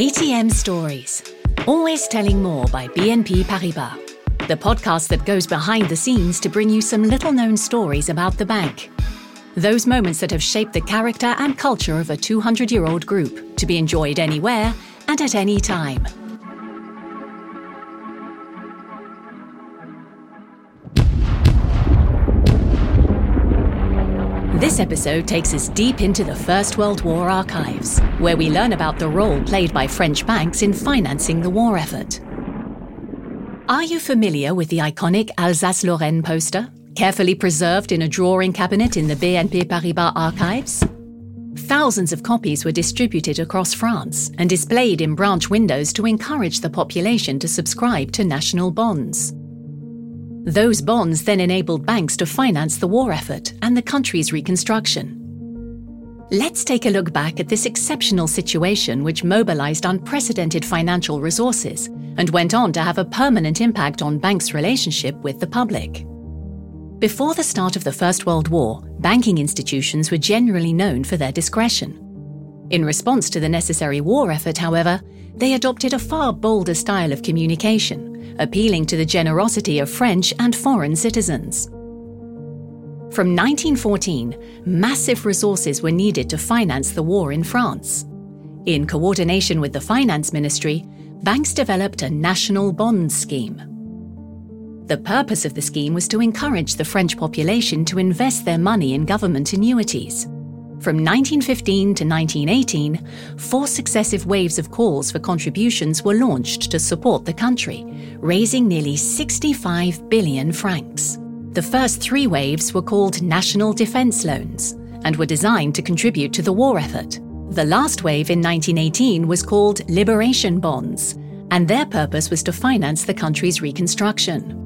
ATM Stories, always telling more by BNP Paribas, the podcast that goes behind the scenes to bring you some little known stories about the bank. Those moments that have shaped the character and culture of a 200 year old group to be enjoyed anywhere and at any time. This episode takes us deep into the First World War archives, where we learn about the role played by French banks in financing the war effort. Are you familiar with the iconic Alsace Lorraine poster, carefully preserved in a drawing cabinet in the BNP Paribas archives? Thousands of copies were distributed across France and displayed in branch windows to encourage the population to subscribe to national bonds. Those bonds then enabled banks to finance the war effort and the country's reconstruction. Let's take a look back at this exceptional situation which mobilized unprecedented financial resources and went on to have a permanent impact on banks' relationship with the public. Before the start of the First World War, banking institutions were generally known for their discretion. In response to the necessary war effort, however, they adopted a far bolder style of communication appealing to the generosity of French and foreign citizens. From 1914, massive resources were needed to finance the war in France. In coordination with the Finance Ministry, banks developed a national bond scheme. The purpose of the scheme was to encourage the French population to invest their money in government annuities. From 1915 to 1918, four successive waves of calls for contributions were launched to support the country, raising nearly 65 billion francs. The first three waves were called National Defense Loans and were designed to contribute to the war effort. The last wave in 1918 was called Liberation Bonds, and their purpose was to finance the country's reconstruction.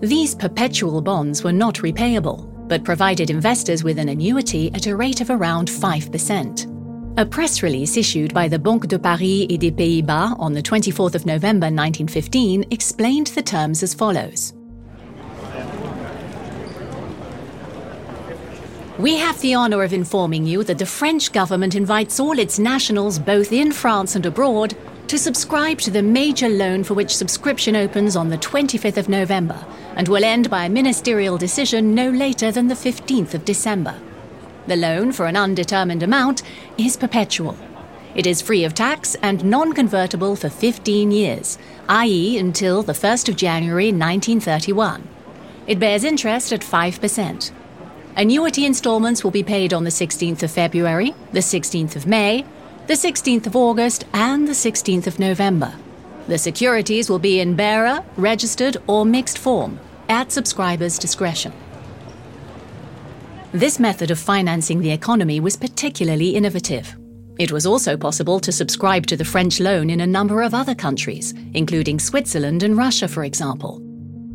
These perpetual bonds were not repayable, but provided investors with an annuity at a rate of around 5%. A press release issued by the Banque de Paris et des Pays-Bas on the 24th of November 1915 explained the terms as follows. We have the honour of informing you that the French government invites all its nationals, both in France and abroad, to subscribe to the major loan for which subscription opens on the 25th of November and will end by a ministerial decision no later than the 15th of December. The loan for an undetermined amount is perpetual. It is free of tax and non convertible for 15 years, i.e., until the 1st of January 1931. It bears interest at 5%. Annuity installments will be paid on the 16th of February, the 16th of May, the 16th of August, and the 16th of November. The securities will be in bearer, registered, or mixed form, at subscribers' discretion. This method of financing the economy was particularly innovative. It was also possible to subscribe to the French loan in a number of other countries, including Switzerland and Russia, for example.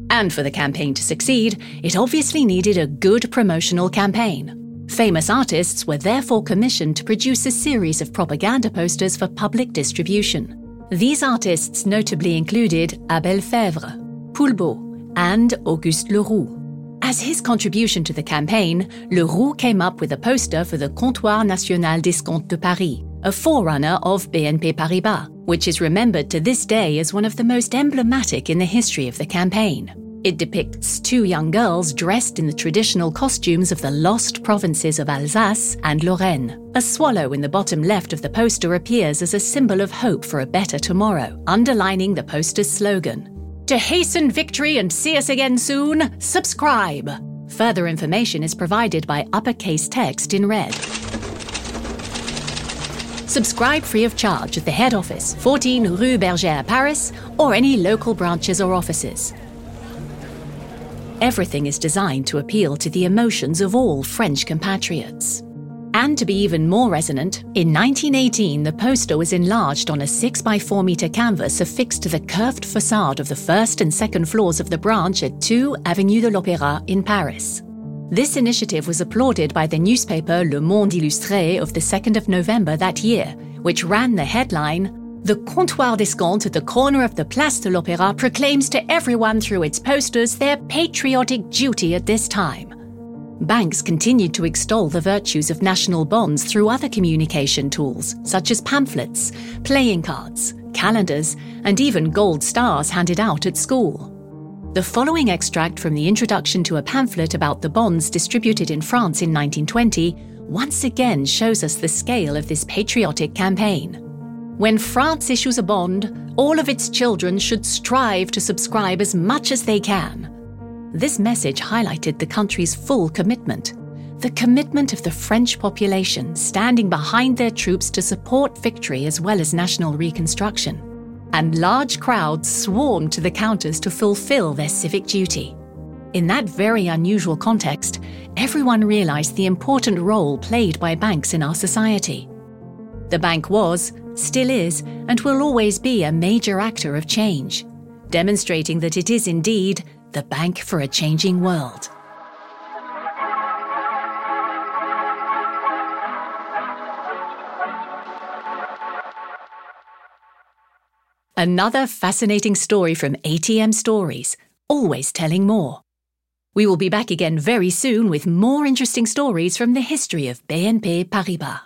And for the campaign to succeed, it obviously needed a good promotional campaign. Famous artists were therefore commissioned to produce a series of propaganda posters for public distribution. These artists notably included Abel Faivre, Poulbot, and Auguste Leroux. As his contribution to the campaign, Leroux came up with a poster for the Comptoir National d'Escompte de Paris, a forerunner of BNP Paribas, which is remembered to this day as one of the most emblematic in the history of the campaign. It depicts two young girls dressed in the traditional costumes of the lost provinces of Alsace and Lorraine. A swallow in the bottom left of the poster appears as a symbol of hope for a better tomorrow, underlining the poster's slogan To hasten victory and see us again soon, subscribe! Further information is provided by uppercase text in red. Subscribe free of charge at the head office, 14 Rue Bergère, Paris, or any local branches or offices everything is designed to appeal to the emotions of all French compatriots. And to be even more resonant, in 1918 the poster was enlarged on a 6 by 4 metre canvas affixed to the curved facade of the first and second floors of the branch at 2 Avenue de l'Opéra in Paris. This initiative was applauded by the newspaper Le Monde Illustré of the 2nd of November that year, which ran the headline The Comptoir d'Escompte at the corner of the Place de l'Opéra proclaims to everyone through its posters their patriotic duty at this time. Banks continued to extol the virtues of national bonds through other communication tools, such as pamphlets, playing cards, calendars, and even gold stars handed out at school. The following extract from the introduction to a pamphlet about the bonds distributed in France in 1920 once again shows us the scale of this patriotic campaign. When France issues a bond, all of its children should strive to subscribe as much as they can. This message highlighted the country's full commitment the commitment of the French population standing behind their troops to support victory as well as national reconstruction. And large crowds swarmed to the counters to fulfill their civic duty. In that very unusual context, everyone realized the important role played by banks in our society. The bank was, still is, and will always be a major actor of change, demonstrating that it is indeed the bank for a changing world. Another fascinating story from ATM Stories, always telling more. We will be back again very soon with more interesting stories from the history of BNP Paribas.